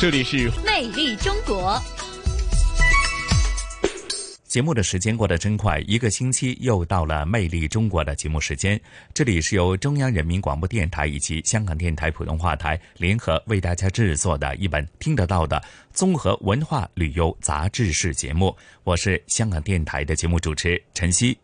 这里是魅力中国。节目的时间过得真快，一个星期又到了《魅力中国》的节目时间。这里是由中央人民广播电台以及香港电台普通话台联合为大家制作的一本听得到的综合文化旅游杂志式节目。我是香港电台的节目主持陈曦。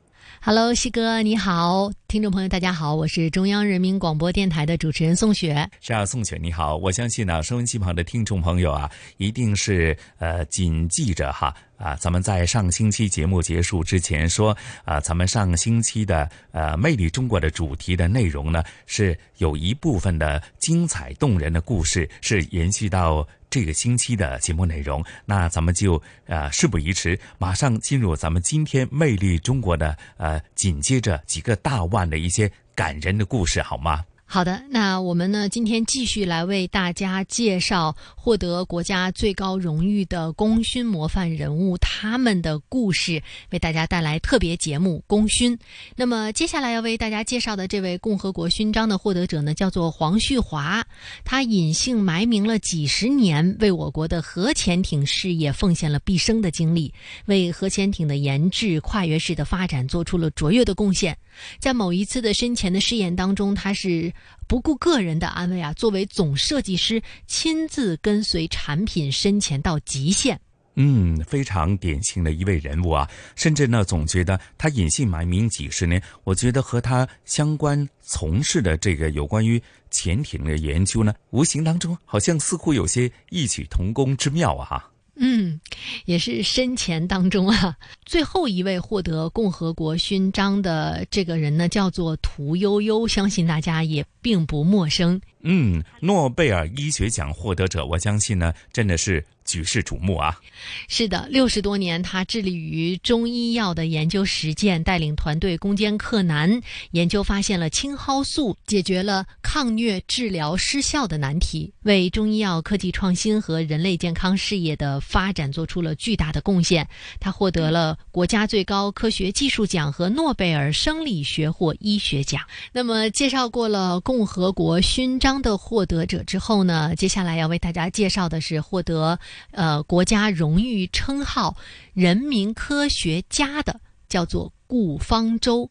Hello，西哥你好，听众朋友大家好，我是中央人民广播电台的主持人宋雪。是啊，宋雪你好，我相信呢，收音机旁的听众朋友啊，一定是呃谨记着哈啊，咱们在上星期节目结束之前说啊，咱们上星期的呃魅力中国的主题的内容呢，是有一部分的精彩动人的故事是延续到。这个星期的节目内容，那咱们就呃事不宜迟，马上进入咱们今天魅力中国的呃紧接着几个大腕的一些感人的故事，好吗？好的，那我们呢今天继续来为大家介绍获得国家最高荣誉的功勋模范人物他们的故事，为大家带来特别节目《功勋》。那么接下来要为大家介绍的这位共和国勋章的获得者呢，叫做黄旭华，他隐姓埋名了几十年，为我国的核潜艇事业奉献了毕生的精力，为核潜艇的研制、跨越式的发展做出了卓越的贡献。在某一次的深潜的试验当中，他是不顾个人的安危啊，作为总设计师，亲自跟随产品深潜到极限。嗯，非常典型的一位人物啊，甚至呢，总觉得他隐姓埋名几十年，我觉得和他相关从事的这个有关于潜艇的研究呢，无形当中好像似乎有些异曲同工之妙啊。嗯，也是生前当中啊，最后一位获得共和国勋章的这个人呢，叫做屠呦呦，相信大家也并不陌生。嗯，诺贝尔医学奖获得者，我相信呢，真的是。举世瞩目啊！是的，六十多年，他致力于中医药的研究实践，带领团队攻坚克难，研究发现了青蒿素，解决了抗疟治疗失效的难题，为中医药科技创新和人类健康事业的发展做出了巨大的贡献。他获得了国家最高科学技术奖和诺贝尔生理学或医学奖。那么，介绍过了共和国勋章的获得者之后呢，接下来要为大家介绍的是获得。呃，国家荣誉称号“人民科学家”的叫做顾方舟，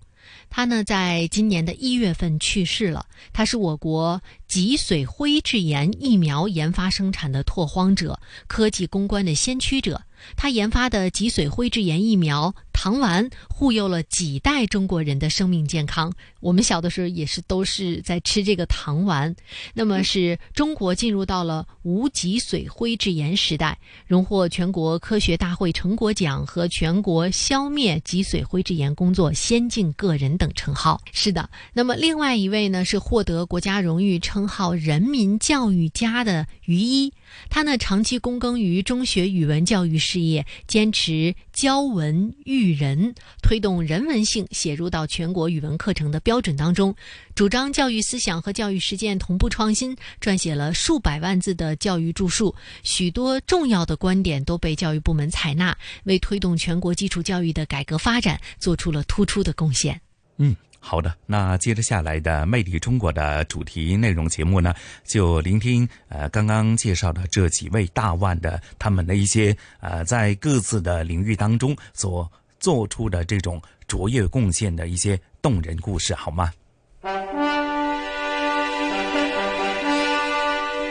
他呢在今年的一月份去世了。他是我国脊髓灰质炎疫苗研发生产的拓荒者，科技攻关的先驱者。他研发的脊髓灰质炎疫苗糖丸护佑了几代中国人的生命健康。我们小的时候也是都是在吃这个糖丸。那么是中国进入到了无脊髓灰质炎时代，荣获全国科学大会成果奖和全国消灭脊髓灰质炎工作先进个人等称号。是的，那么另外一位呢是获得国家荣誉称号“人民教育家”的于一，他呢长期躬耕于中学语文教育事业，坚持教文育人，推动人文性写入到全国语文课程的标准当中，主张教育思想和教育实践同步创新，撰写了数百万字的教育著述，许多重要的观点都被教育部门采纳，为推动全国基础教育的改革发展做出了突出的贡献。嗯。好的，那接着下来的《魅力中国》的主题内容节目呢，就聆听呃刚刚介绍的这几位大腕的他们的一些呃在各自的领域当中所做出的这种卓越贡献的一些动人故事，好吗？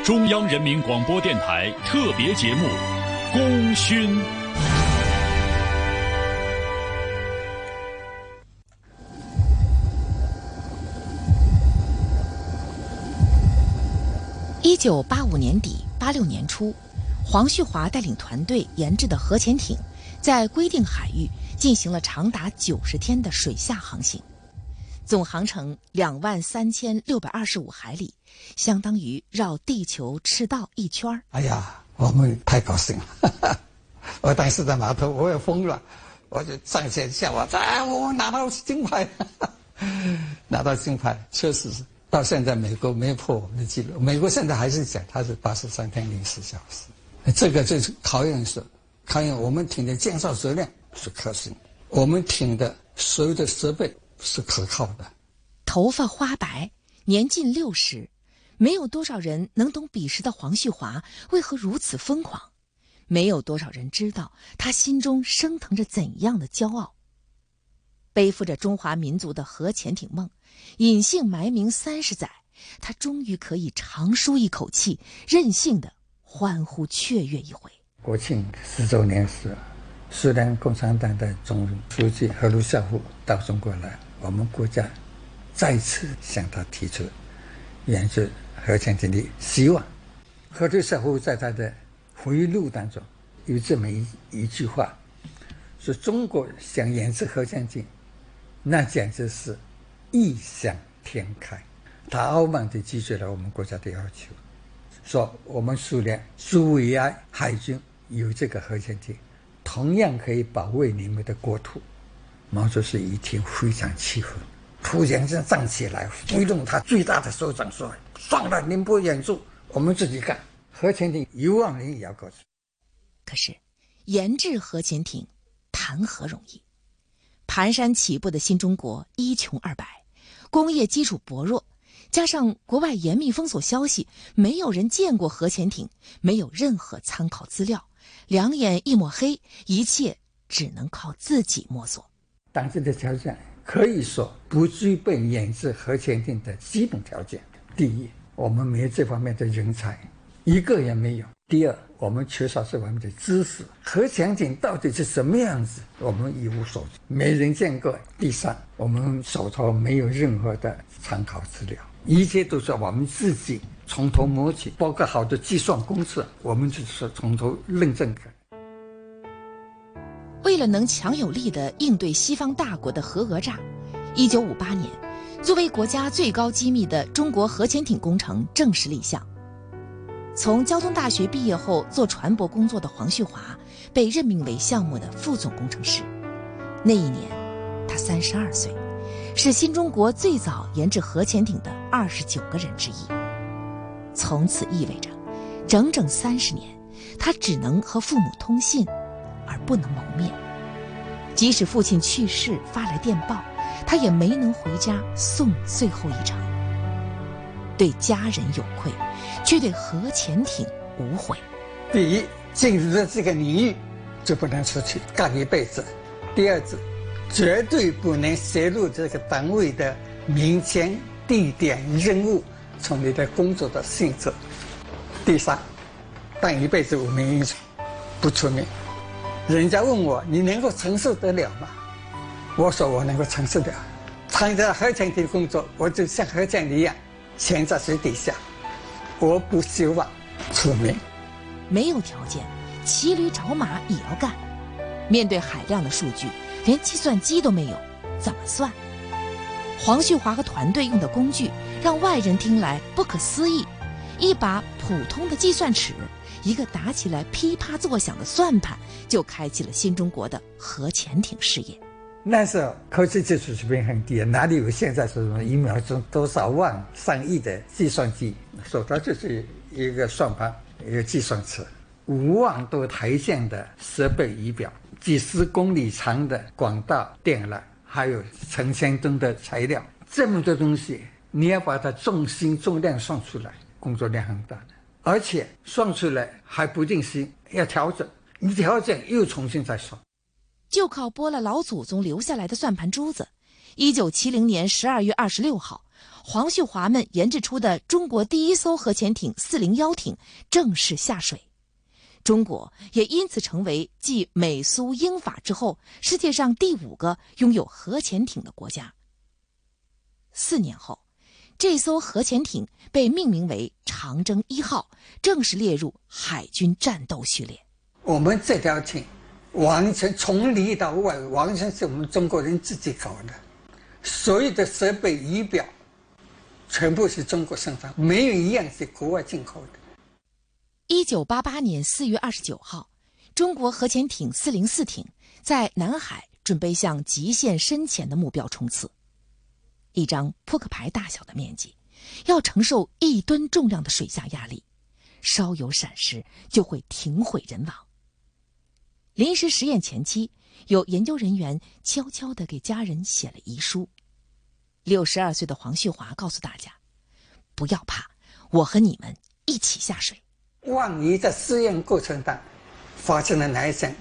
中央人民广播电台特别节目《功勋》。一九八五年底、八六年初，黄旭华带领团队研制的核潜艇，在规定海域进行了长达九十天的水下航行，总航程两万三千六百二十五海里，相当于绕地球赤道一圈儿。哎呀，我们太高兴了。我当时在码头，我也疯了，我就上前向我，哎，我拿到金牌，拿到金牌，确实是到现在美国没有破我们的记录。美国现在还是讲它是八十三天零四小时，这个就是考验是考验我们艇的建造质量是可信，我们艇的所有的设备是可靠的。头发花白，年近六十，没有多少人能懂彼时的黄旭华为何如此疯狂。没有多少人知道他心中升腾着怎样的骄傲。背负着中华民族的核潜艇梦，隐姓埋名三十载，他终于可以长舒一口气，任性的欢呼雀跃一回。国庆十周年时，苏联共产党的总书记赫鲁晓夫到中国来，我们国家再次向他提出研制核潜艇的希望。赫鲁晓夫在他的回忆录当中有这么一一句话：“说中国想研制核潜艇，那简直是异想天开。”他傲慢地拒绝了我们国家的要求，说：“我们苏联苏维埃海军有这个核潜艇，同样可以保卫你们的国土。”毛主席一听非常气愤，突然间站起来，挥动他最大的手掌说：“算了，您不援助，我们自己干。”核潜艇一万人也要搞出。可是，研制核潜艇谈何容易？蹒跚起步的新中国一穷二白，工业基础薄弱，加上国外严密封锁消息，没有人见过核潜艇，没有任何参考资料，两眼一抹黑，一切只能靠自己摸索。当时的条件可以说不具备研制核潜艇的基本条件。第一，我们没这方面的人才。一个也没有。第二，我们缺少这方面的知识，核潜艇到底是什么样子，我们一无所知，没人见过。第三，我们手头没有任何的参考资料，一切都是我们自己从头摸起，包括好多计算公式，我们就是从头论证的。为了能强有力地应对西方大国的核讹诈，一九五八年，作为国家最高机密的中国核潜艇工程正式立项。从交通大学毕业后做船舶工作的黄旭华，被任命为项目的副总工程师。那一年，他三十二岁，是新中国最早研制核潜艇的二十九个人之一。从此意味着，整整三十年，他只能和父母通信，而不能谋面。即使父亲去世发来电报，他也没能回家送最后一程。对家人有愧，却对核潜艇无悔。第一，进入了这个领域，就不能出去干一辈子；第二是，绝对不能泄露这个单位的名称、地点、任务，从你的工作的性质；第三，干一辈子无名英雄，不出名。人家问我，你能够承受得了吗？我说我能够承受得了。参加核潜艇工作，我就像核潜艇一样。潜在水底下，我不希望出名。没有条件，骑驴找马也要干。面对海量的数据，连计算机都没有，怎么算？黄旭华和团队用的工具让外人听来不可思议：一把普通的计算尺，一个打起来噼啪作响的算盘，就开启了新中国的核潜艇事业。那时候科技技术水平很低，哪里有现在说什么一秒钟多少万、上亿的计算机？手头就是一个算盘、一个计算尺，五万多台线的设备仪表，几十公里长的管道电缆，还有成千吨的材料，这么多东西，你要把它重心、重量算出来，工作量很大的，而且算出来还不定心，要调整，你调整又重新再算。就靠拨了老祖宗留下来的算盘珠子，一九七零年十二月二十六号，黄旭华们研制出的中国第一艘核潜艇“四零幺艇”正式下水，中国也因此成为继美、苏、英、法之后世界上第五个拥有核潜艇的国家。四年后，这艘核潜艇被命名为“长征一号”，正式列入海军战斗序列。我们这条艇。完全从里到外，完全是我们中国人自己搞的，所有的设备仪表，全部是中国生产，没有一样是国外进口的。一九八八年四月二十九号，中国核潜艇四零四艇在南海准备向极限深潜的目标冲刺。一张扑克牌大小的面积，要承受一吨重量的水下压力，稍有闪失就会艇毁人亡。临时实验前期，有研究人员悄悄地给家人写了遗书。六十二岁的黄旭华告诉大家：“不要怕，我和你们一起下水。万一在试验过程当发生了哪一种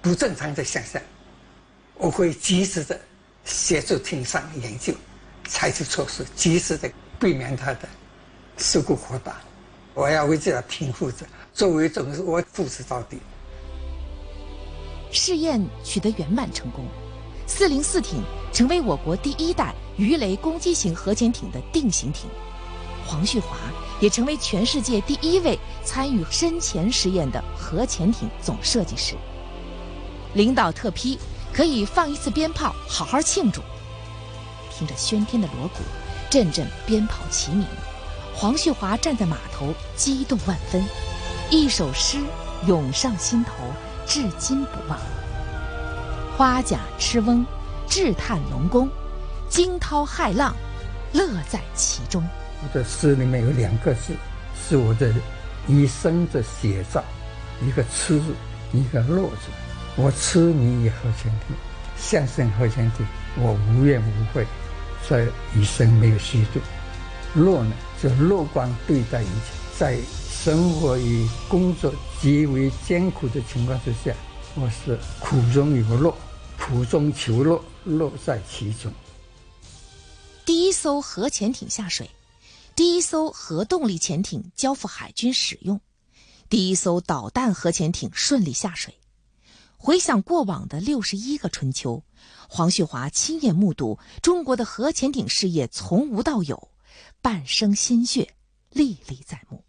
不正常的现象，我会及时的协助艇上研究，采取措施，及时的避免它的事故扩大。我要为这条艇负责，作为总是我负责到底。”试验取得圆满成功，四零四艇成为我国第一代鱼雷攻击型核潜艇的定型艇。黄旭华也成为全世界第一位参与深潜实验的核潜艇总设计师。领导特批，可以放一次鞭炮，好好庆祝。听着喧天的锣鼓，阵阵鞭炮齐鸣，黄旭华站在码头，激动万分，一首诗涌上心头。至今不忘。花甲赤翁，志探龙宫，惊涛骇浪，乐在其中。我的诗里面有两个字，是我的一生的写照，一个痴字，一个乐字。我痴迷于核潜艇，相信核潜艇，我无怨无悔，所以一生没有虚度。乐呢，就乐观对待一切，在。生活与工作极为艰苦的情况之下，我是苦中有乐，苦中求乐，乐在其中。第一艘核潜艇下水，第一艘核动力潜艇交付海军使用，第一艘导弹核潜艇顺利下水。回想过往的六十一个春秋，黄旭华亲眼目睹中国的核潜艇事业从无到有，半生心血历历在目。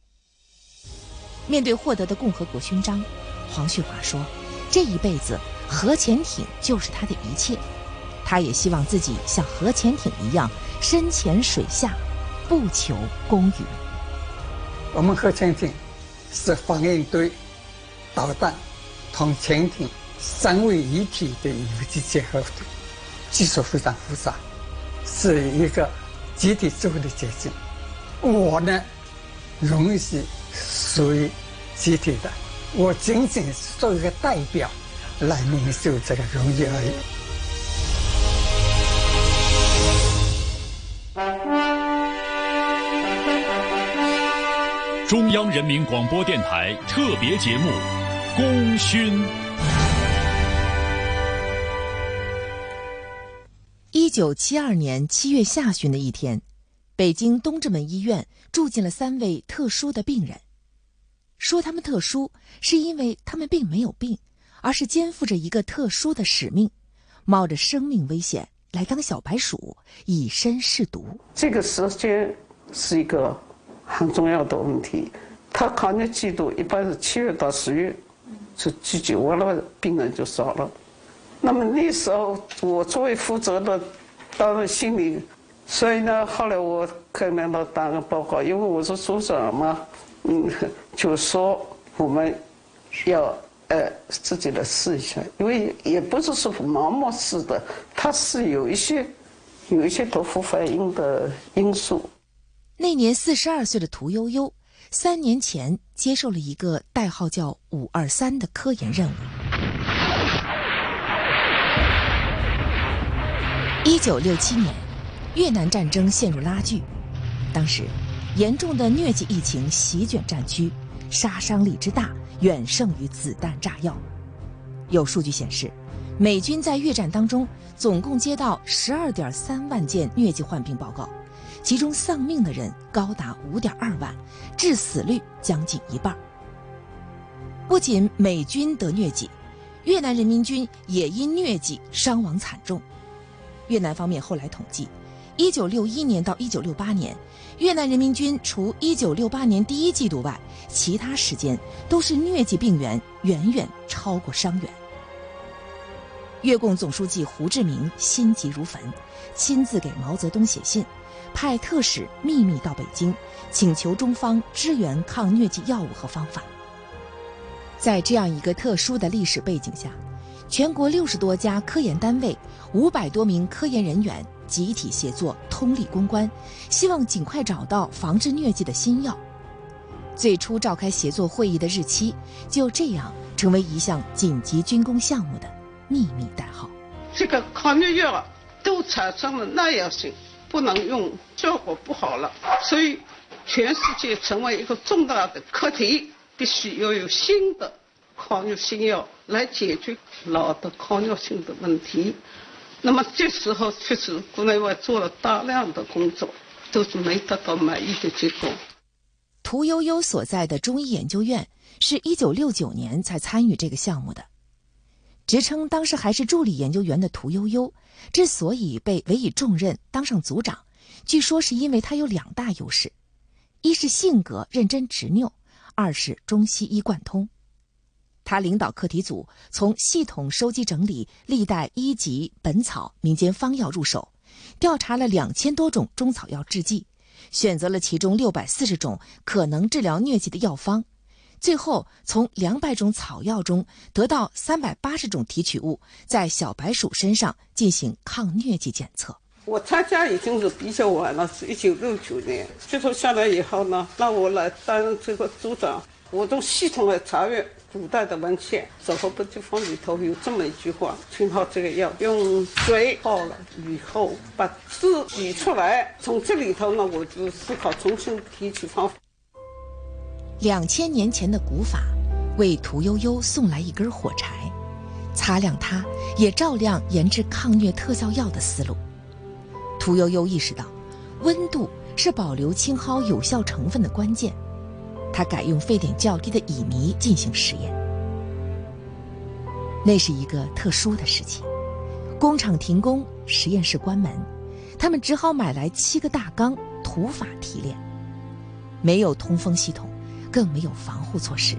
面对获得的共和国勋章，黄旭华说：“这一辈子，核潜艇就是他的一切。他也希望自己像核潜艇一样深潜水下，不求功于。我们核潜艇是反应堆、导弹同潜艇三位一体的有机结合体，技术非常复杂，是一个集体智慧的结晶。我呢，荣誉是。”属于集体的，我仅仅是做一个代表来领受这个荣誉而已。中央人民广播电台特别节目《功勋》。一九七二年七月下旬的一天，北京东直门医院住进了三位特殊的病人。说他们特殊，是因为他们并没有病，而是肩负着一个特殊的使命，冒着生命危险来当小白鼠，以身试毒。这个时间是一个很重要的问题。他抗日季度一般是七月到十月，是季节完了，病人就少了。那么那时候我作为负责的，当然心里，所以呢，后来我跟领导打个报告，因为我是组长嘛。嗯，就说我们要呃自己来试一下，因为也不是说盲目试的，它是有一些有一些毒副反应的因素。那年四十二岁的屠呦呦，三年前接受了一个代号叫“五二三”的科研任务。一九六七年，越南战争陷入拉锯，当时。严重的疟疾疫情席卷战区，杀伤力之大远胜于子弹炸药。有数据显示，美军在越战当中总共接到十二点三万件疟疾患病报告，其中丧命的人高达五点二万，致死率将近一半。不仅美军得疟疾，越南人民军也因疟疾伤亡惨重。越南方面后来统计，一九六一年到一九六八年。越南人民军除1968年第一季度外，其他时间都是疟疾病源远远超过伤员。越共总书记胡志明心急如焚，亲自给毛泽东写信，派特使秘密到北京，请求中方支援抗疟疾药物和方法。在这样一个特殊的历史背景下，全国六十多家科研单位、五百多名科研人员集体协作，通力攻关，希望尽快找到防治疟疾的新药。最初召开协作会议的日期，就这样成为一项紧急军工项目的秘密代号。这个抗疟药都产生了耐药性，不能用，效果不好了，所以全世界成为一个重大的课题。必须要有新的抗药新药来解决老的抗药性的问题。那么这时候确实国内外做了大量的工作，都是没得到满意的结果。屠呦呦所在的中医研究院是一九六九年才参与这个项目的。职称当时还是助理研究员的屠呦呦，之所以被委以重任当上组长，据说是因为她有两大优势：一是性格认真执拗。二是中西医贯通，他领导课题组从系统收集整理历代医籍、本草、民间方药入手，调查了两千多种中草药制剂，选择了其中六百四十种可能治疗疟疾的药方，最后从两百种草药中得到三百八十种提取物，在小白鼠身上进行抗疟疾检测。我参加已经是比较晚了，是一九六九年。接受下来以后呢，让我来担任这个组长。我都系统的查阅古代的文献，《守候本纪方》里头有这么一句话：青蒿这个药用水泡了以后，把汁挤出来。从这里头呢，我就思考重新提取方法。两千年前的古法，为屠呦呦送来一根火柴，擦亮它，也照亮研制抗疟特效药的思路。屠呦呦意识到，温度是保留青蒿有效成分的关键。他改用沸点较低的乙醚进行实验。那是一个特殊的时期，工厂停工，实验室关门，他们只好买来七个大缸，土法提炼。没有通风系统，更没有防护措施，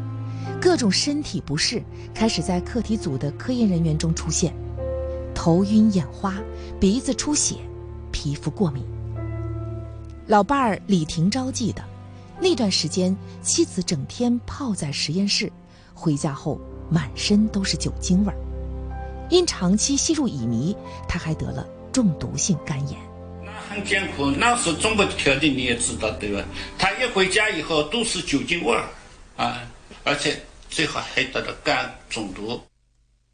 各种身体不适开始在课题组的科研人员中出现：头晕眼花，鼻子出血。皮肤过敏，老伴儿李廷昭记得，那段时间妻子整天泡在实验室，回家后满身都是酒精味儿。因长期吸入乙醚，他还得了中毒性肝炎。那很艰苦，那时中国的条件你也知道对吧？他一回家以后都是酒精味儿，啊，而且最后还得了肝中毒。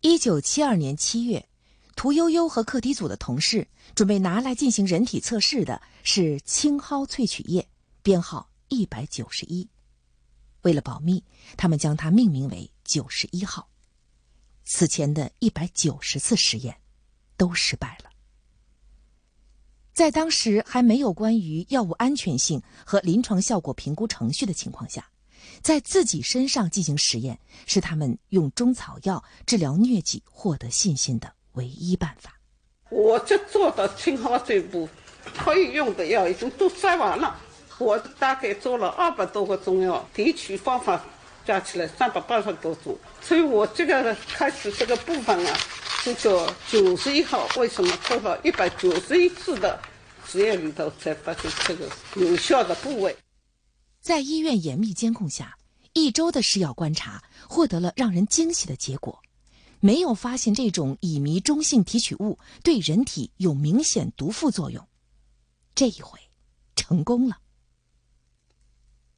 一九七二年七月。屠呦呦和课题组的同事准备拿来进行人体测试的是青蒿萃取液，编号一百九十一。为了保密，他们将它命名为九十一号。此前的一百九十次实验都失败了。在当时还没有关于药物安全性和临床效果评估程序的情况下，在自己身上进行实验是他们用中草药治疗疟疾获得信心的。唯一办法，我就做到青蒿这步，可以用的药已经都筛完了。我大概做了二百多个中药，提取方法加起来三百八十多种。所以我这个开始这个部分啊，就叫九十一号。为什么做到一百九十一次的实验里头才发现这个有效的部位？在医院严密监控下，一周的试药观察获得了让人惊喜的结果。没有发现这种乙醚中性提取物对人体有明显毒副作用，这一回成功了。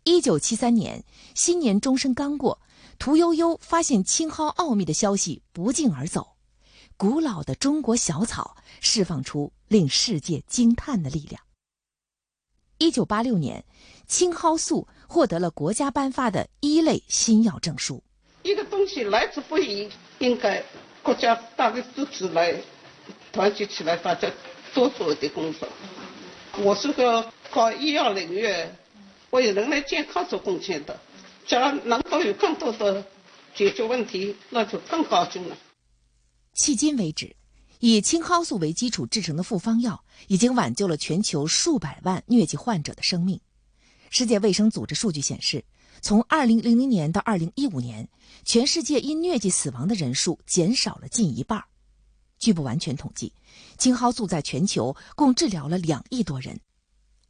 一九七三年新年钟声刚过，屠呦呦发现青蒿奥秘的消息不胫而走，古老的中国小草释放出令世界惊叹的力量。一九八六年，青蒿素获得了国家颁发的一类新药证书。一个东西来之不易，应该国家大力支持来团结起来，大家多做一点工作。我是个搞医药领域为人类健康做贡献的，只要能够有更多的解决问题，那就更高兴了。迄今为止，以青蒿素为基础制成的复方药已经挽救了全球数百万疟疾患者的生命。世界卫生组织数据显示。从二零零零年到二零一五年，全世界因疟疾死亡的人数减少了近一半。据不完全统计，青蒿素在全球共治疗了两亿多人。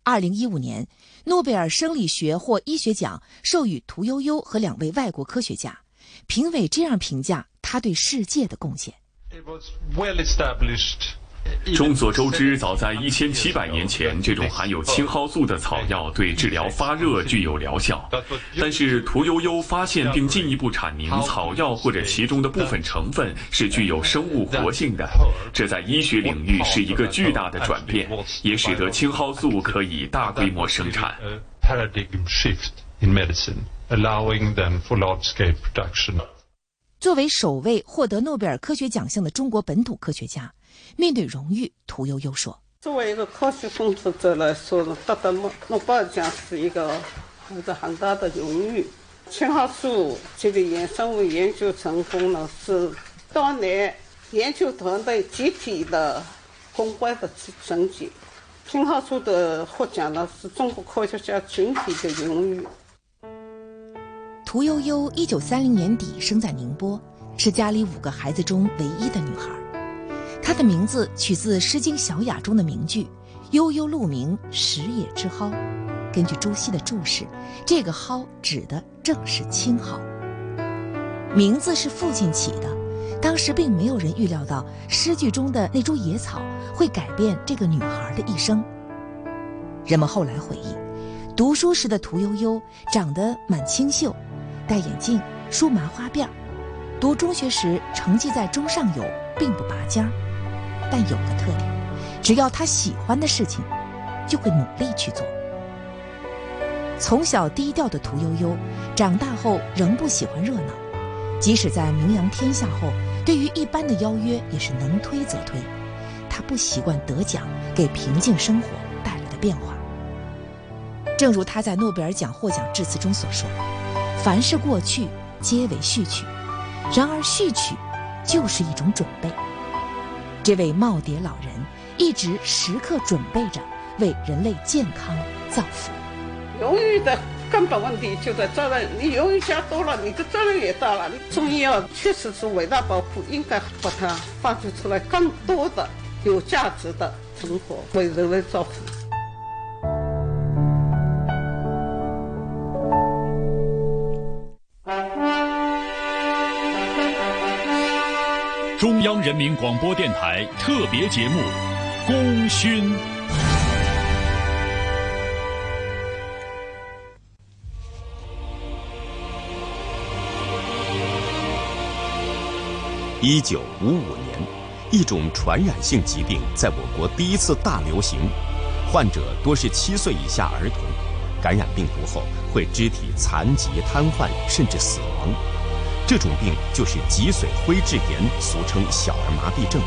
二零一五年，诺贝尔生理学或医学奖授予屠呦呦和两位外国科学家，评委这样评价他对世界的贡献：It was well established。众所周知，早在一千七百年前，这种含有青蒿素的草药对治疗发热具有疗效。但是屠呦呦发现并进一步阐明，草药或者其中的部分成分是具有生物活性的，这在医学领域是一个巨大的转变，也使得青蒿素可以大规模生产。作为首位获得诺贝尔科学奖项的中国本土科学家。面对荣誉，屠呦呦说：“作为一个科学工作者来说，得到诺诺贝尔奖是一个很大很大的荣誉。青蒿素这个衍生物研究成功呢，是当年研究团队集体的公关的成绩。青蒿素的获奖呢，是中国科学家群体的荣誉。”屠呦呦一九三零年底生在宁波，是家里五个孩子中唯一的女孩。她的名字取自《诗经·小雅》中的名句：“悠悠鹿鸣，食野之蒿。”根据朱熹的注释，这个蒿指的正是青蒿。名字是父亲起的，当时并没有人预料到诗句中的那株野草会改变这个女孩的一生。人们后来回忆，读书时的屠呦呦长得蛮清秀，戴眼镜，梳麻花辫儿；读中学时成绩在中上游，并不拔尖儿。但有个特点，只要他喜欢的事情，就会努力去做。从小低调的屠呦呦，长大后仍不喜欢热闹，即使在名扬天下后，对于一般的邀约也是能推则推。他不习惯得奖给平静生活带来的变化。正如他在诺贝尔奖获奖致辞中所说：“凡是过去，皆为序曲；然而序曲，就是一种准备。”这位耄耋老人一直时刻准备着为人类健康造福。荣誉的根本问题就在责任，你荣誉加多了，你的责任也大了。中医药确实是伟大宝库，应该把它发掘出来更多的有价值的成果，为人类造福。人民广播电台特别节目《功勋》。一九五五年，一种传染性疾病在我国第一次大流行，患者多是七岁以下儿童，感染病毒后会肢体残疾、瘫痪，甚至死亡。这种病就是脊髓灰质炎，俗称小儿麻痹症。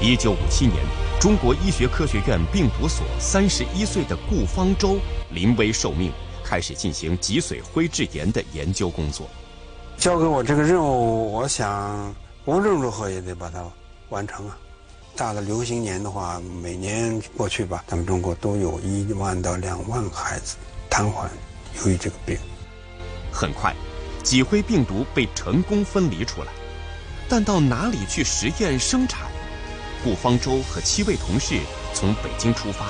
一九五七年，中国医学科学院病毒所三十一岁的顾方舟临危受命，开始进行脊髓灰质炎的研究工作。交给我这个任务，我想无论如何也得把它完成啊！大的流行年的话，每年过去吧，咱们中国都有一万到两万孩子瘫痪，由于这个病。很快。脊灰病毒被成功分离出来，但到哪里去实验生产？顾方舟和七位同事从北京出发，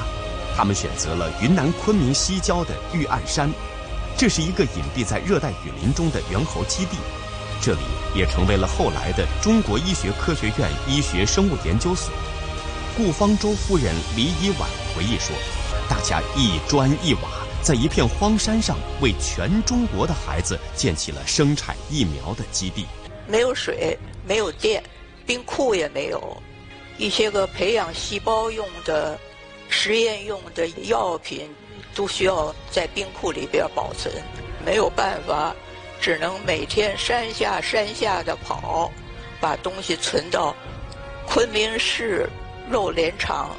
他们选择了云南昆明西郊的玉案山，这是一个隐蔽在热带雨林中的猿猴基地，这里也成为了后来的中国医学科学院医学生物研究所。顾方舟夫人李以婉回忆说：“大家一砖一瓦。”在一片荒山上，为全中国的孩子建起了生产疫苗的基地。没有水，没有电，冰库也没有，一些个培养细胞用的、实验用的药品，都需要在冰库里边保存。没有办法，只能每天山下山下的跑，把东西存到昆明市肉联厂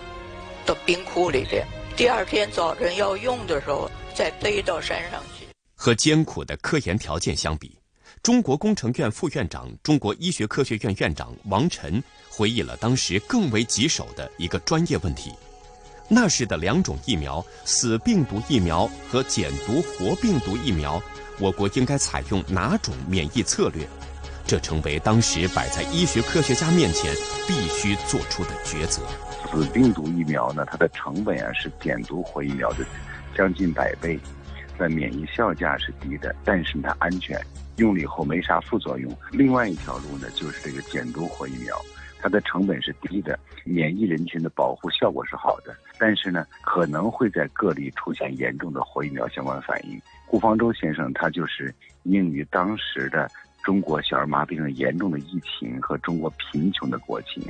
的冰库里边。第二天早晨要用的时候，再背到山上去。和艰苦的科研条件相比，中国工程院副院长、中国医学科学院院长王晨回忆了当时更为棘手的一个专业问题：那时的两种疫苗——死病毒疫苗和减毒活病毒疫苗，我国应该采用哪种免疫策略？这成为当时摆在医学科学家面前必须做出的抉择。死病毒疫苗呢，它的成本啊是减毒活疫苗的将近百倍，在免疫效价是低的，但是它安全。用了以后没啥副作用。另外一条路呢，就是这个减毒活疫苗，它的成本是低的，免疫人群的保护效果是好的，但是呢，可能会在个例出现严重的活疫苗相关反应。顾方舟先生他就是应于当时的中国小儿麻痹症严重的疫情和中国贫穷的国情。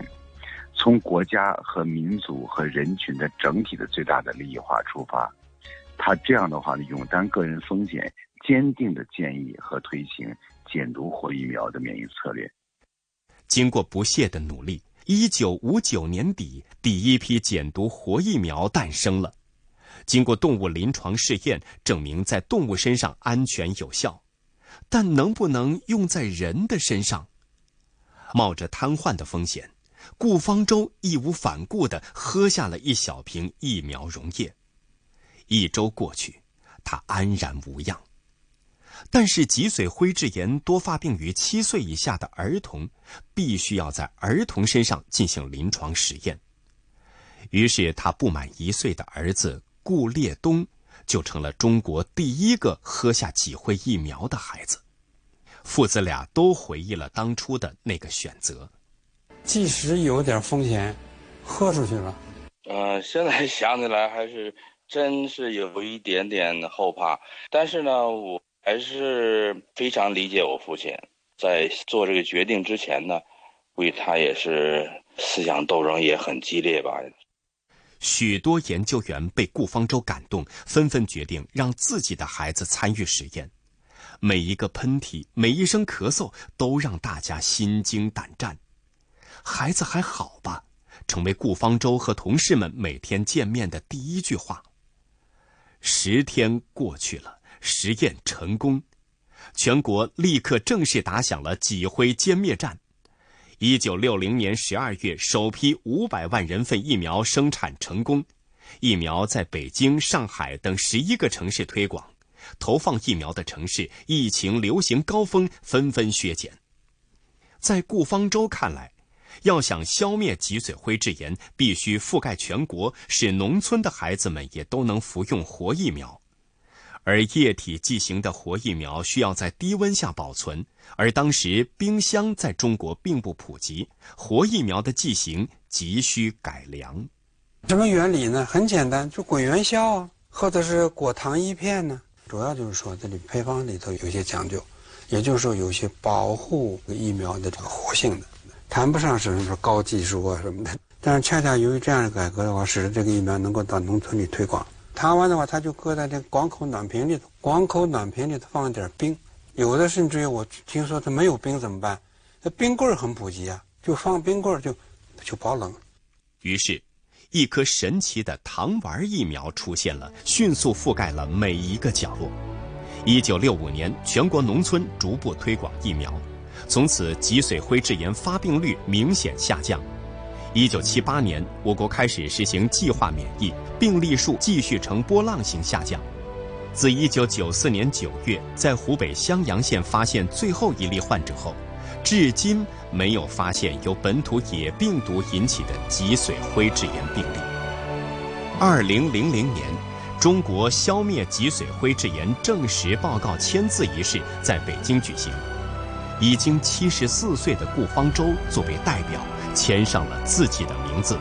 从国家和民族和人群的整体的最大的利益化出发，他这样的话呢，勇担个人风险，坚定的建议和推行减毒活疫苗的免疫策略。经过不懈的努力，一九五九年底，第一批减毒活疫苗诞生了。经过动物临床试验，证明在动物身上安全有效，但能不能用在人的身上？冒着瘫痪的风险。顾方舟义无反顾地喝下了一小瓶疫苗溶液，一周过去，他安然无恙。但是脊髓灰质炎多发病于七岁以下的儿童，必须要在儿童身上进行临床实验。于是，他不满一岁的儿子顾烈东就成了中国第一个喝下脊灰疫苗的孩子。父子俩都回忆了当初的那个选择。即使有点风险，喝出去了。呃，现在想起来还是真是有一点点后怕，但是呢，我还是非常理解我父亲，在做这个决定之前呢，估计他也是思想斗争也很激烈吧。许多研究员被顾方舟感动，纷纷决定让自己的孩子参与实验。每一个喷嚏，每一声咳嗽，都让大家心惊胆战。孩子还好吧？成为顾方舟和同事们每天见面的第一句话。十天过去了，实验成功，全国立刻正式打响了脊灰歼灭战。一九六零年十二月，首批五百万人份疫苗生产成功，疫苗在北京、上海等十一个城市推广，投放疫苗的城市疫情流行高峰纷纷削减。在顾方舟看来，要想消灭脊髓灰质炎，必须覆盖全国，使农村的孩子们也都能服用活疫苗。而液体剂型的活疫苗需要在低温下保存，而当时冰箱在中国并不普及，活疫苗的剂型急需改良。什么原理呢？很简单，就滚元宵啊，或者是裹糖衣片呢。主要就是说，这里配方里头有些讲究，也就是说有些保护疫苗的这个活性的。谈不上是什么高技术啊什么的，但是恰恰由于这样的改革的话，使得这个疫苗能够到农村里推广。糖丸的话，它就搁在那广口暖瓶里头，广口暖瓶里头放一点冰，有的甚至于我听说它没有冰怎么办？那冰棍很普及啊，就放冰棍就就保冷。于是，一颗神奇的糖丸疫苗出现了，迅速覆盖了每一个角落。一九六五年，全国农村逐步推广疫苗。从此，脊髓灰质炎发病率明显下降。一九七八年，我国开始实行计划免疫，病例数继续呈波浪形下降。自一九九四年九月在湖北襄阳县发现最后一例患者后，至今没有发现由本土野病毒引起的脊髓灰质炎病例。二零零零年，中国消灭脊髓灰质炎证实报告签字仪式在北京举行。已经七十四岁的顾方舟作为代表签上了自己的名字，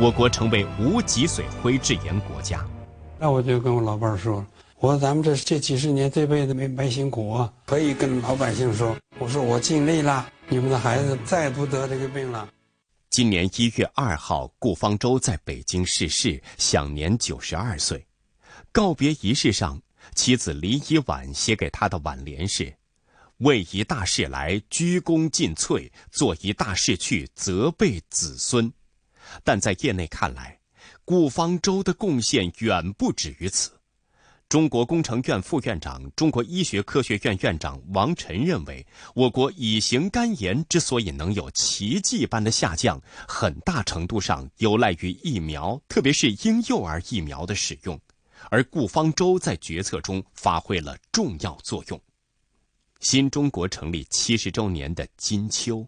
我国成为无脊髓灰质炎国家。那我就跟我老伴儿说：“我说咱们这这几十年这辈子没白辛苦啊，可以跟老百姓说，我说我尽力了，你们的孩子再不得这个病了。”今年一月二号，顾方舟在北京逝世，享年九十二岁。告别仪式上，妻子李以婉写给他的挽联是。为一大事来，鞠躬尽瘁；做一大事去，责备子孙。但在业内看来，顾方舟的贡献远不止于此。中国工程院副院长、中国医学科学院院长王晨认为，我国乙型肝炎之所以能有奇迹般的下降，很大程度上有赖于疫苗，特别是婴幼儿疫苗的使用，而顾方舟在决策中发挥了重要作用。新中国成立七十周年的金秋，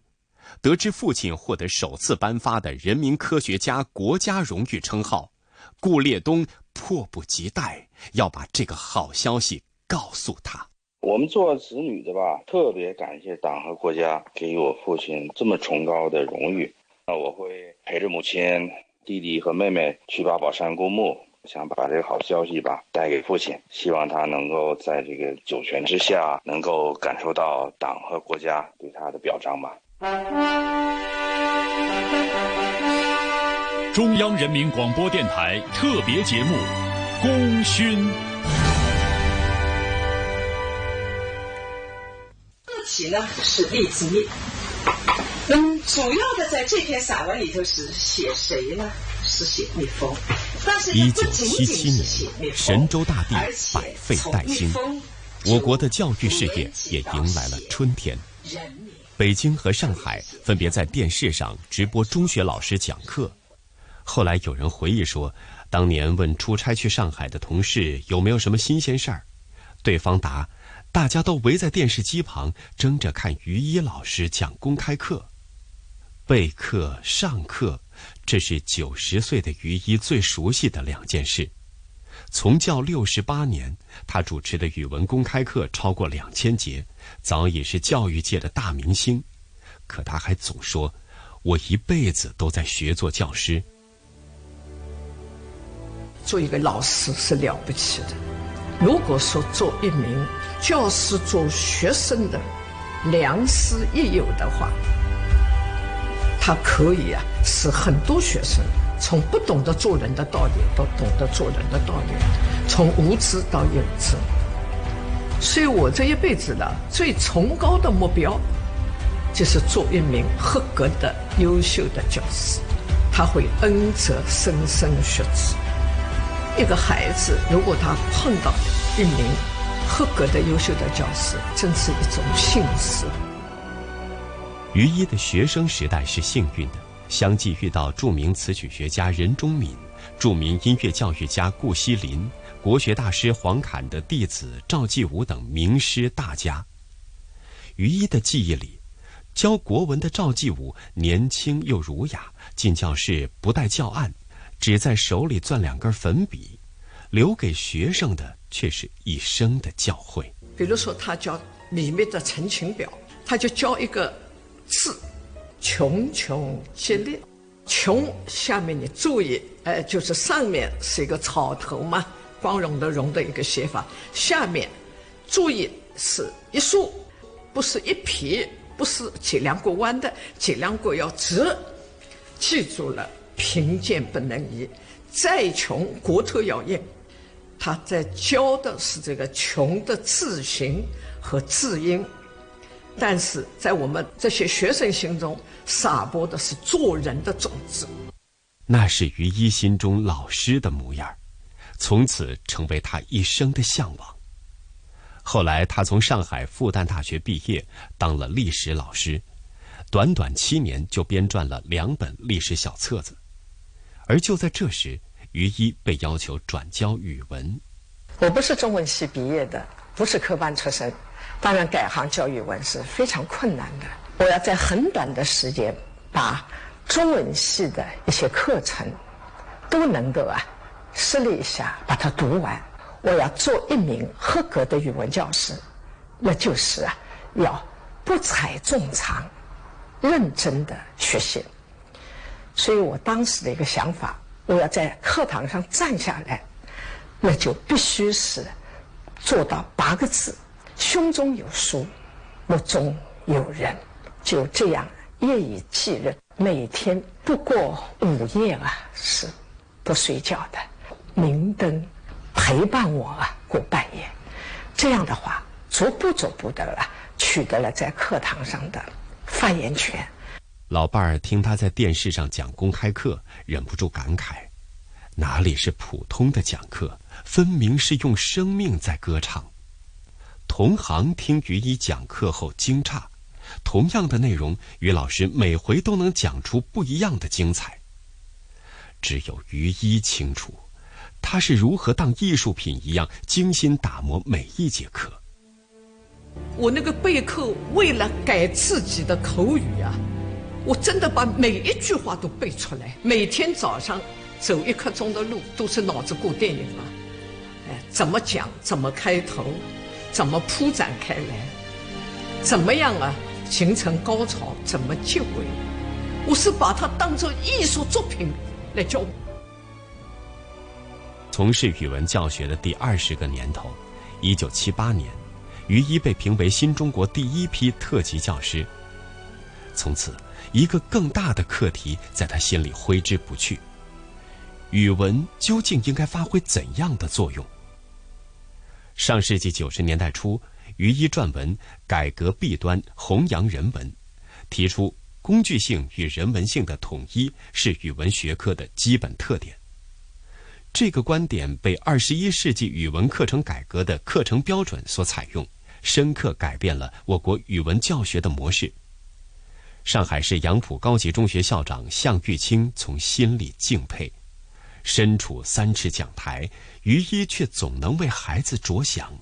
得知父亲获得首次颁发的人民科学家国家荣誉称号，顾烈东迫不及待要把这个好消息告诉他。我们做子女的吧，特别感谢党和国家给予我父亲这么崇高的荣誉。那我会陪着母亲、弟弟和妹妹去八宝山公墓，想把这个好消息吧带给父亲，希望他能够在这个九泉之下，能够感受到党和国家对他的表彰吧。中央人民广播电台特别节目《功勋》。个体呢是例之一。嗯，主要的在这篇散文里头是写谁呢？是写蜜蜂。但是一九七七年，神州大地百废待兴，我国的教育事业也迎来了春天。北京和上海分别在电视上直播中学老师讲课。后来有人回忆说，当年问出差去上海的同事有没有什么新鲜事儿，对方答：大家都围在电视机旁，争着看于一老师讲公开课。备课、上课，这是九十岁的于一最熟悉的两件事。从教六十八年，他主持的语文公开课超过两千节，早已是教育界的大明星。可他还总说：“我一辈子都在学做教师。”做一个老师是了不起的。如果说做一名教师、做学生的良师益友的话，他可以啊，使很多学生从不懂得做人的道理，到懂得做人的道理；从无知到有知。所以我这一辈子呢，最崇高的目标，就是做一名合格的、优秀的教师。他会恩泽莘莘学子。一个孩子，如果他碰到一名合格的、优秀的教师，真是一种幸事。于一的学生时代是幸运的，相继遇到著名词曲学家任忠敏、著名音乐教育家顾惜林、国学大师黄侃的弟子赵继武等名师大家。于一的记忆里，教国文的赵继武年轻又儒雅，进教室不带教案，只在手里攥两根粉笔，留给学生的却是一生的教诲。比如说，他教里面的《陈情表》，他就教一个。字，穷穷接力，穷下面你注意，哎，就是上面是一个草头嘛，光荣的荣的一个写法，下面注意是一竖，不是一撇，不是脊梁骨弯的，脊梁骨要直，记住了，贫贱不能移，再穷骨头要硬，他在教的是这个穷的字形和字音。但是在我们这些学生心中，撒播的是做人的种子。那是于一心中老师的模样，从此成为他一生的向往。后来，他从上海复旦大学毕业，当了历史老师，短短七年就编撰了两本历史小册子。而就在这时，于一被要求转教语文。我不是中文系毕业的，不是科班出身。当然，改行教语文是非常困难的。我要在很短的时间把中文系的一些课程都能够啊，试了一下把它读完。我要做一名合格的语文教师，那就是啊，要不踩重长，认真的学习。所以我当时的一个想法，我要在课堂上站下来，那就必须是做到八个字。胸中有书，目中有人，就这样夜以继日，每天不过午夜啊，是不睡觉的，明灯陪伴我啊过半夜。这样的话，逐步逐步的啊，取得了在课堂上的发言权。老伴儿听他在电视上讲公开课，忍不住感慨：哪里是普通的讲课，分明是用生命在歌唱。同行听于一讲课后惊诧，同样的内容，于老师每回都能讲出不一样的精彩。只有于一清楚，他是如何当艺术品一样精心打磨每一节课。我那个备课，为了改自己的口语啊，我真的把每一句话都背出来。每天早上走一刻钟的路，都是脑子过电影啊。哎，怎么讲？怎么开头？怎么铺展开来，怎么样啊形成高潮，怎么结尾，我是把它当做艺术作品来教。从事语文教学的第二十个年头，一九七八年，于一被评为新中国第一批特级教师。从此，一个更大的课题在他心里挥之不去：语文究竟应该发挥怎样的作用？上世纪九十年代初，于一撰文《改革弊端，弘扬人文》，提出工具性与人文性的统一是语文学科的基本特点。这个观点被二十一世纪语文课程改革的课程标准所采用，深刻改变了我国语文教学的模式。上海市杨浦高级中学校长向玉清从心里敬佩，身处三尺讲台，于一却总能为孩子着想，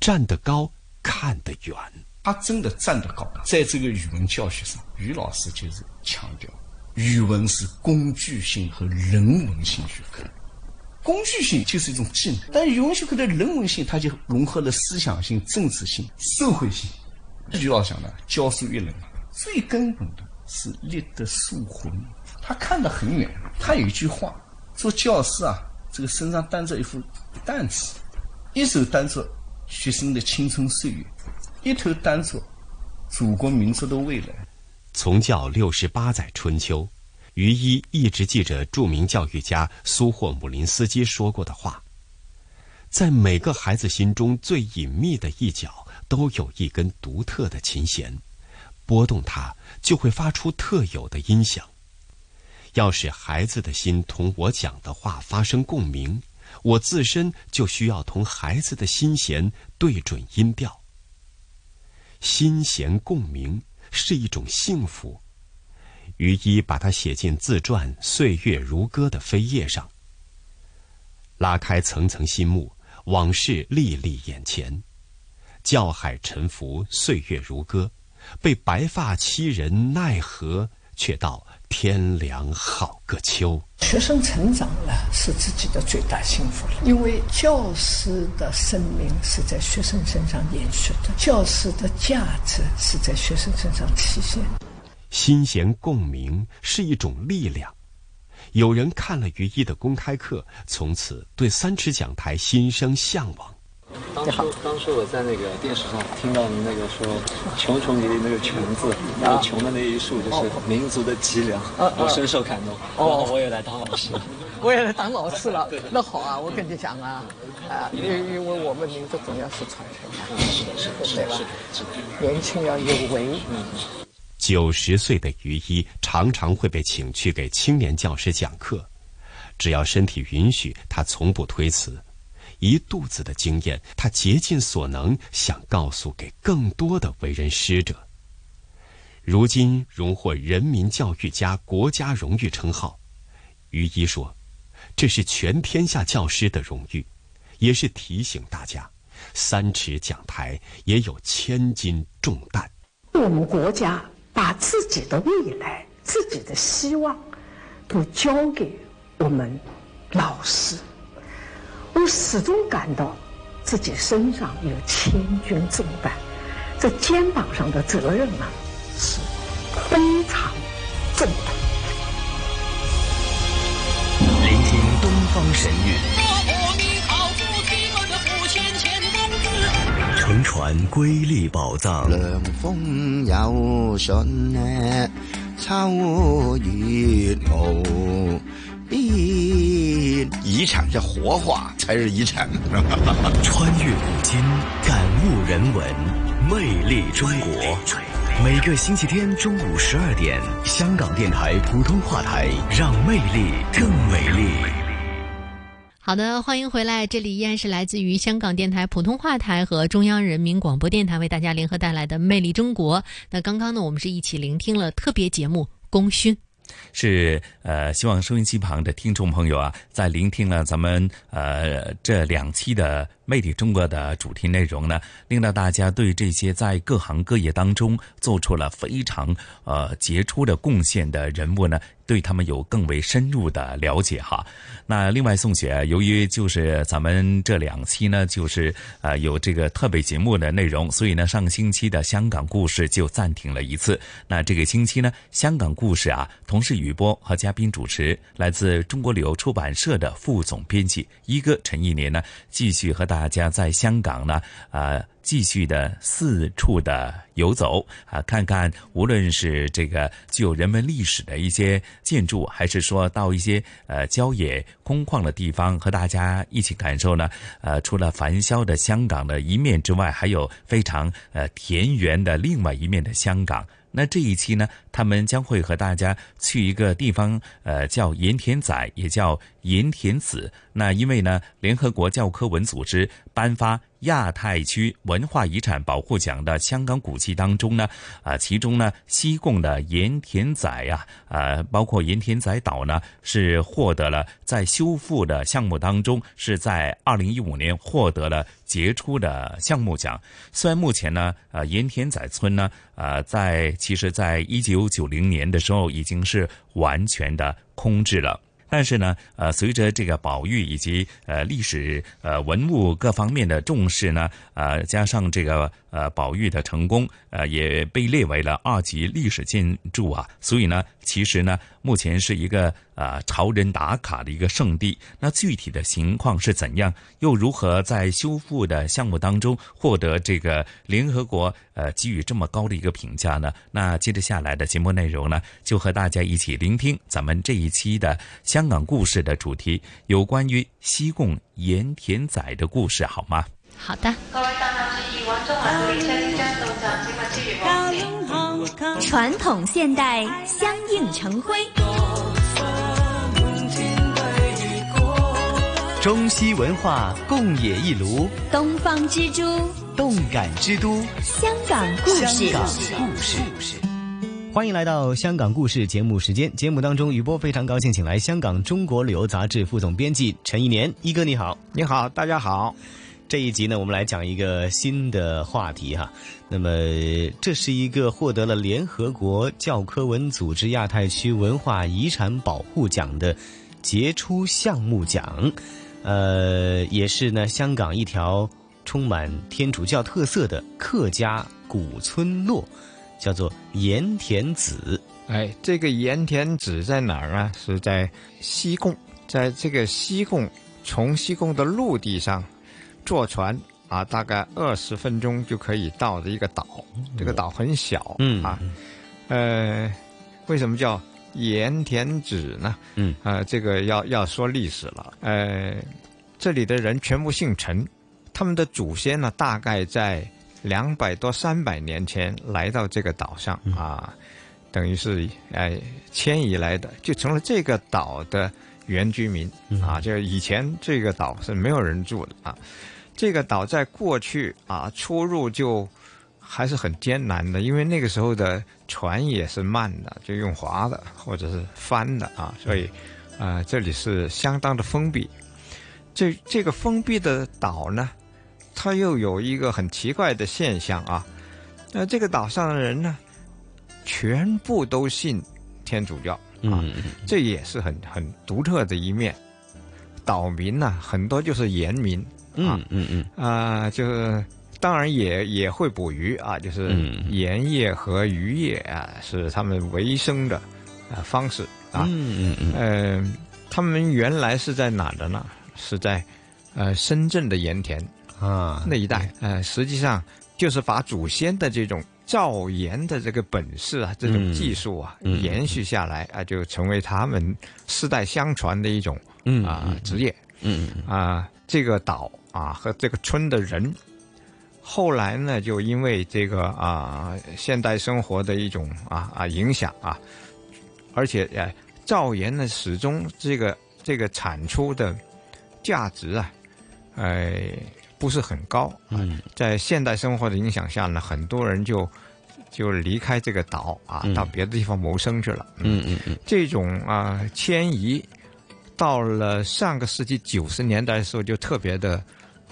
站得高，看得远。他真的站得高，在这个语文教学上，于老师就是强调，语文是工具性和人文性学科。工具性就是一种技能，但语文学科的人文性，它就融合了思想性、政治性、社会性。于老师讲的，教书育人，最根本的是立德树魂。他看得很远，他有一句话：做教师啊，这个身上担着一副担子，一手担着学生的青春岁月，一头担着祖国民族的未来。从教六十八载春秋。于一一直记着著名教育家苏霍姆林斯基说过的话：“在每个孩子心中最隐秘的一角，都有一根独特的琴弦，拨动它就会发出特有的音响。要使孩子的心同我讲的话发生共鸣，我自身就需要同孩子的心弦对准音调。心弦共鸣是一种幸福。”于一把它写进自传《岁月如歌》的扉页上。拉开层层心幕，往事历历眼前，教海沉浮，岁月如歌，被白发欺人奈何？却道天凉好个秋。学生成长了，是自己的最大幸福了，因为教师的生命是在学生身上延续的，教师的价值是在学生身上体现。心弦共鸣是一种力量。有人看了于一的公开课，从此对三尺讲台心生向往。当初当初我在那个电视上听到你那个说“穷穷”里那个“穷”字，然后“穷”的那一竖就是民族的脊梁，我深受感动。哦，我也来当老师，我也来当老师了。那好啊，我跟你讲啊，啊，因因为我们民族总要是传承，是的，是的，是的，是的，年轻要有为。嗯。九十岁的于一常常会被请去给青年教师讲课，只要身体允许，他从不推辞。一肚子的经验，他竭尽所能想告诉给更多的为人师者。如今荣获人民教育家国家荣誉称号，于一说：“这是全天下教师的荣誉，也是提醒大家，三尺讲台也有千斤重担。”我们国家。把自己的未来、自己的希望，都交给我们老师。我始终感到自己身上有千钧重担，这肩膀上的责任啊，是非常重的。聆听东方神韵。乘船瑰丽宝藏。凉风有信呢，秋月无边。遗产是活化才是遗产。穿越古今，感悟人文，魅力中国。每个星期天中午十二点，香港电台普通话台，让魅力更美丽。好的，欢迎回来，这里依然是来自于香港电台普通话台和中央人民广播电台为大家联合带来的《魅力中国》。那刚刚呢，我们是一起聆听了特别节目《功勋》。是呃，希望收音机旁的听众朋友啊，在聆听了咱们呃这两期的魅力中国的主题内容呢，令到大家对这些在各行各业当中做出了非常呃杰出的贡献的人物呢，对他们有更为深入的了解哈。那另外，宋雪，由于就是咱们这两期呢，就是呃有这个特别节目的内容，所以呢，上星期的香港故事就暂停了一次。那这个星期呢，香港故事啊，同时雨波和嘉宾主持，来自中国旅游出版社的副总编辑一哥陈一年呢，继续和大大家在香港呢，呃。继续的四处的游走啊，看看无论是这个具有人文历史的一些建筑，还是说到一些呃郊野空旷的地方，和大家一起感受呢。呃，除了繁嚣的香港的一面之外，还有非常呃田园的另外一面的香港。那这一期呢，他们将会和大家去一个地方，呃，叫盐田仔，也叫盐田子。那因为呢，联合国教科文组织颁发亚太区文化遗产保护奖的香港古迹当中呢，啊，其中呢，西贡的盐田仔呀，呃，包括盐田仔岛呢，是获得了在修复的项目当中，是在二零一五年获得了杰出的项目奖。虽然目前呢，呃，盐田仔村呢，呃，在其实在一九九零年的时候已经是完全的空置了。但是呢，呃，随着这个宝玉以及呃历史呃文物各方面的重视呢，呃，加上这个呃宝玉的成功，呃，也被列为了二级历史建筑啊。所以呢，其实呢，目前是一个呃潮人打卡的一个圣地。那具体的情况是怎样？又如何在修复的项目当中获得这个联合国呃给予这么高的一个评价呢？那接着下来的节目内容呢，就和大家一起聆听咱们这一期的香港故事的主题，有关于西贡盐田仔的故事，好吗？好的。传统现代相映成辉，中西文化共冶一炉，东方之珠，动感之都，香港故事。香港故事。欢迎来到香港故事节目时间。节目当中，雨波非常高兴，请来香港中国旅游杂志副总编辑陈一年一哥，你好，你好，大家好。这一集呢，我们来讲一个新的话题哈。那么，这是一个获得了联合国教科文组织亚太区文化遗产保护奖的杰出项目奖，呃，也是呢香港一条充满天主教特色的客家古村落，叫做盐田子。哎，这个盐田子在哪儿啊？是在西贡，在这个西贡，从西贡的陆地上。坐船啊，大概二十分钟就可以到的一个岛。这个岛很小，嗯啊，呃，为什么叫盐田子呢？嗯啊，这个要要说历史了。呃，这里的人全部姓陈，他们的祖先呢，大概在两百多、三百年前来到这个岛上啊，等于是哎迁移来的，就成了这个岛的原居民啊。就以前这个岛是没有人住的啊。这个岛在过去啊，出入就还是很艰难的，因为那个时候的船也是慢的，就用划的或者是帆的啊，所以啊，这里是相当的封闭。这这个封闭的岛呢，它又有一个很奇怪的现象啊，那这个岛上的人呢，全部都信天主教啊，这也是很很独特的一面。岛民呢，很多就是盐民。嗯嗯嗯啊，就是当然也也会捕鱼啊，就是盐业和渔业啊，是他们维生的啊方式啊。嗯嗯嗯。他们原来是在哪的呢？是在呃深圳的盐田啊那一带。呃，实际上就是把祖先的这种造盐的这个本事啊，这种技术啊延续下来啊，就成为他们世代相传的一种啊职业。嗯啊，这个岛。啊，和这个村的人，后来呢，就因为这个啊，现代生活的一种啊啊影响啊，而且呃，造盐呢，始终这个这个产出的价值啊，呃，不是很高。嗯，在现代生活的影响下呢，很多人就就离开这个岛啊，到别的地方谋生去了。嗯嗯嗯，这种啊迁移，到了上个世纪九十年代的时候，就特别的。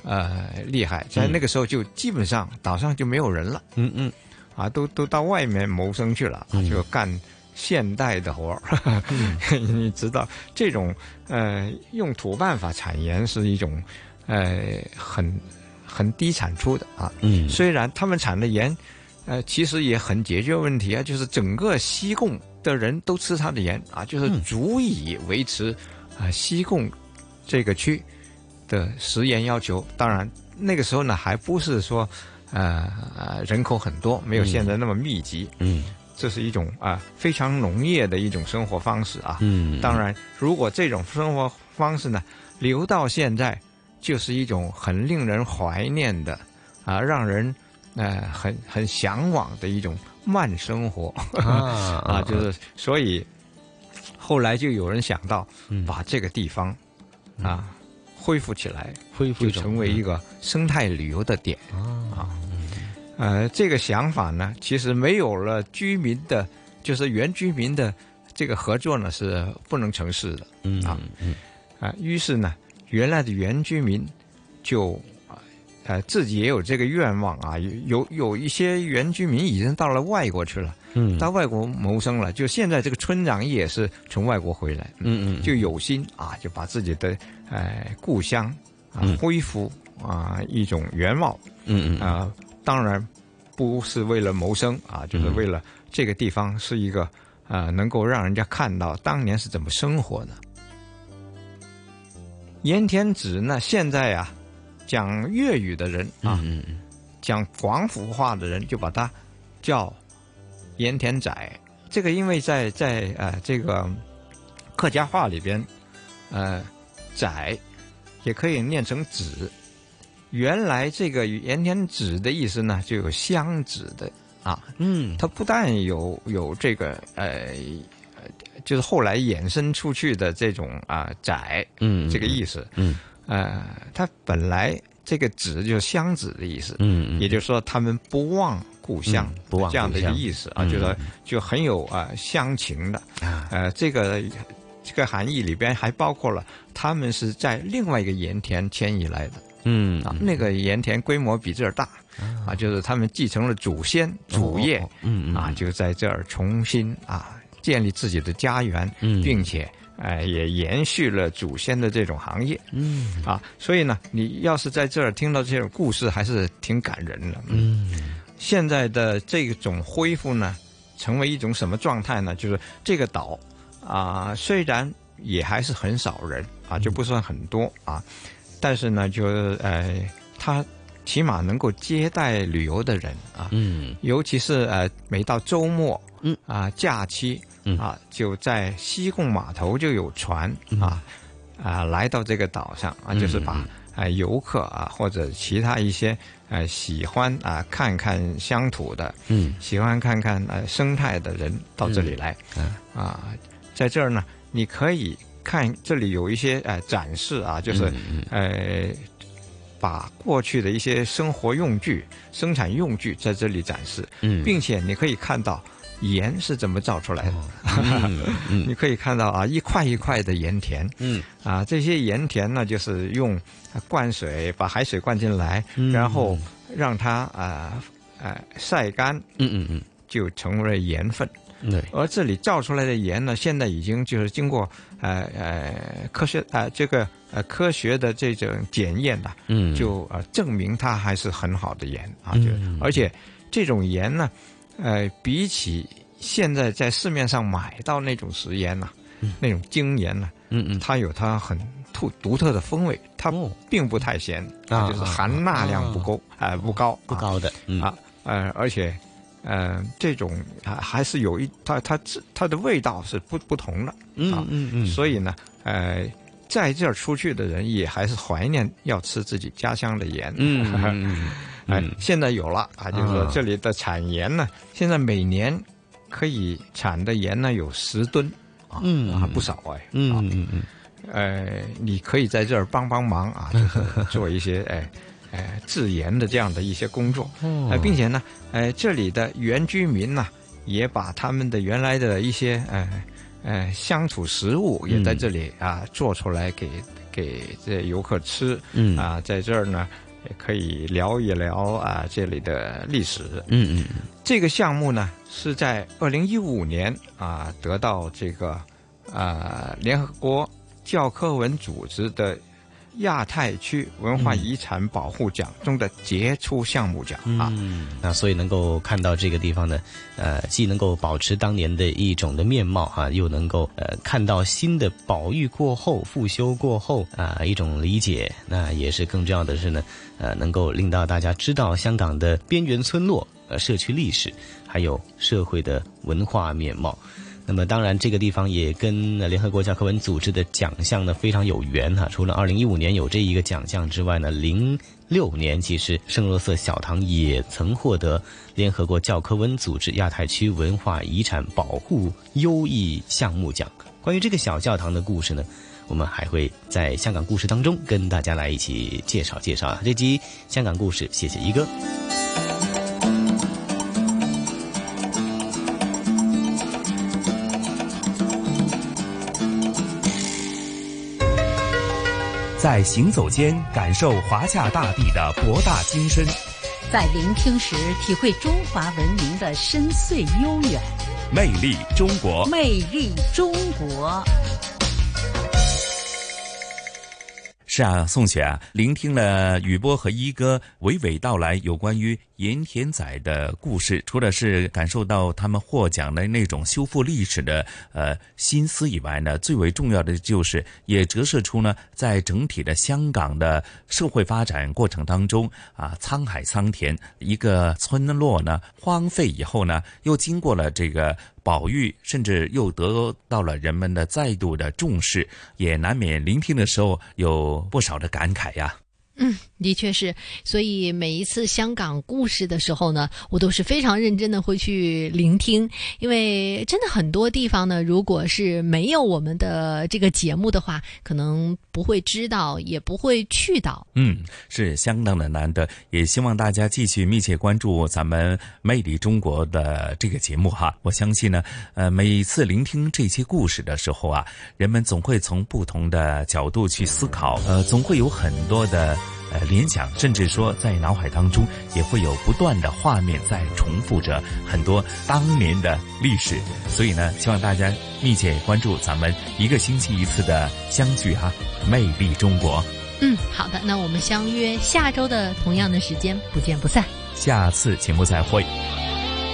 呃厉害，在那个时候就基本上岛上就没有人了，嗯嗯，啊，都都到外面谋生去了，就干现代的活儿。你知道这种呃用土办法产盐是一种呃很很低产出的啊，嗯。虽然他们产的盐。呃，其实也很解决问题啊，就是整个西贡的人都吃它的盐啊，就是足以维持啊、西贡这个区的食盐要求。当然，那个时候呢，还不是说呃呃人口很多，没有现在那么密集。嗯，这是一种啊、非常农业的一种生活方式啊。嗯当然，如果这种生活方式呢留到现在，就是一种很令人怀念的啊，让人。呃，很很向往的一种慢生活啊 啊，就是所以后来就有人想到嗯把这个地方啊恢复起来，恢复就成为一个生态旅游的点啊。呃，这个想法呢，其实没有了居民的，就是原居民的这个合作呢，是不能成事的。嗯啊嗯啊，于是呢，原来的原居民就。呃，自己也有这个愿望啊，有有有一些原居民已经到了外国去了，嗯到外国谋生了。就现在这个村长也是从外国回来，嗯嗯，就有心啊，就把自己的呃故乡啊嗯恢复啊一种原貌，嗯嗯啊，当然不是为了谋生啊，就是为了这个地方是一个啊能够让人家看到当年是怎么生活的。盐田子呢，现在啊。讲粤语的人啊，嗯嗯讲广府话的人就把它叫盐田仔。这个因为在在呃这个客家话里边，呃仔也可以念成子。原来这个盐田子的意思呢，就有乡子的啊，嗯，它不但有有这个呃。就是后来衍生出去的这种啊仔，嗯，这个意思，嗯。呃，它本来这个“子”就是乡子的意思，嗯，也就是说他们不忘故乡，嗯、不忘这样的一个意思啊，嗯、就是就很有啊、呃、乡情的。呃，这个这个含义里边还包括了他们是在另外一个盐田迁移来的，嗯啊，那个盐田规模比这儿大，啊，就是他们继承了祖先祖业，哦、嗯。啊，就在这儿重新啊建立自己的家园，嗯，并且。呃，也延续了祖先的这种行业，嗯啊，所以呢，你要是在这儿听到这种故事，还是挺感人的。嗯，现在的这种恢复呢，成为一种什么状态呢？就是这个岛啊，虽然也还是很少人啊，就不算很多啊，但是呢，就呃，它起码能够接待旅游的人啊，嗯，尤其是呃，每到周末，嗯。啊，假期。嗯、啊，就在西贡码头就有船、嗯、啊啊来到这个岛上啊，就是把啊、呃、游客啊或者其他一些呃喜欢啊看看乡土的，嗯，喜欢看看呃生态的人到这里来，嗯。啊，在这儿呢，你可以看这里有一些呃展示啊，就是、嗯、呃把过去的一些生活用具、生产用具在这里展示，嗯，并且你可以看到。盐是怎么造出来的？嗯嗯、你可以看到啊，一块一块的盐田，嗯，啊，这些盐田呢，就是用灌水把海水灌进来，嗯、然后让它啊呃晒干，嗯嗯嗯，就成为了盐分。对，而这里造出来的盐呢，现在已经就是经过呃呃科学啊、呃、这个呃科学的这种检验了，嗯，就呃证明它还是很好的盐啊，就、嗯、而且这种盐呢。呃，比起现在在市面上买到那种食盐呐、啊，嗯、那种精盐呐、啊，嗯嗯，它有它很独独特的风味，它并不太咸，啊、就是含钠量不够，啊、呃，不高，不高的，嗯、啊，呃，而且，呃，这种啊还是有一它它它的味道是不不同的，嗯嗯嗯，所以呢，呃。在这儿出去的人也还是怀念要吃自己家乡的盐，嗯嗯嗯，现在有了啊，就是说这里的产盐呢，现在每年可以产的盐呢有十吨，啊，嗯。啊不少哎，嗯嗯嗯，呃，你可以在这儿帮帮忙啊，就是做一些哎哎制盐的这样的一些工作，呃，并且呢，呃，这里的原居民呢也把他们的原来的一些呃。呃，乡土食物也在这里啊、嗯、做出来给给这游客吃。嗯。啊，在这儿呢也可以聊一聊啊这里的历史。嗯嗯这个项目呢是在二零一五年啊得到这个啊联合国教科文组织的亚太区文化遗产保护奖中的杰出项目奖啊。嗯，那所以能够看到这个地方呢，呃，既能够保持当年的一种的面貌哈、又能够呃看到新的保育过后、复修过后啊、一种理解。那也是更重要的是呢，呃，能够令到大家知道香港的边缘村落、呃社区历史，还有社会的文化面貌。那么当然，这个地方也跟联合国教科文组织的奖项呢非常有缘哈、除了二零一五年有这一个奖项之外呢，零六年其实圣若瑟小堂也曾获得联合国教科文组织亚太区文化遗产保护优异项目奖。关于这个小教堂的故事呢，我们还会在香港故事当中跟大家来一起介绍介绍啊。这集香港故事，谢谢一哥。在行走间感受华夏大地的博大精深，在聆听时体会中华文明的深邃悠远。魅力中国。魅力中国。是啊，宋雪啊，聆听了雨波和一哥娓娓道来有关于盐田仔的故事，除了是感受到他们获奖的那种修复历史的呃心思以外呢，最为重要的就是也折射出呢，在整体的香港的社会发展过程当中啊，沧海桑田，一个村落呢荒废以后呢，又经过了这个。宝玉，甚至又得到了人们的再度的重视，也难免聆听的时候有不少的感慨呀。嗯，的确是，所以每一次香港故事的时候呢，我都是非常认真的会去聆听，因为真的很多地方呢，如果是没有我们的这个节目的话，可能不会知道，也不会去到。嗯，是相当的难得，也希望大家继续密切关注咱们《魅力中国》的这个节目哈。我相信呢，呃，每一次聆听这些故事的时候啊，人们总会从不同的角度去思考，呃，总会有很多的。呃，联想，甚至说在脑海当中也会有不断的画面在重复着很多当年的历史，所以呢，希望大家密切关注咱们一个星期一次的相聚哈，魅力中国。嗯，好的，那我们相约下周的同样的时间，不见不散。下次节目再会。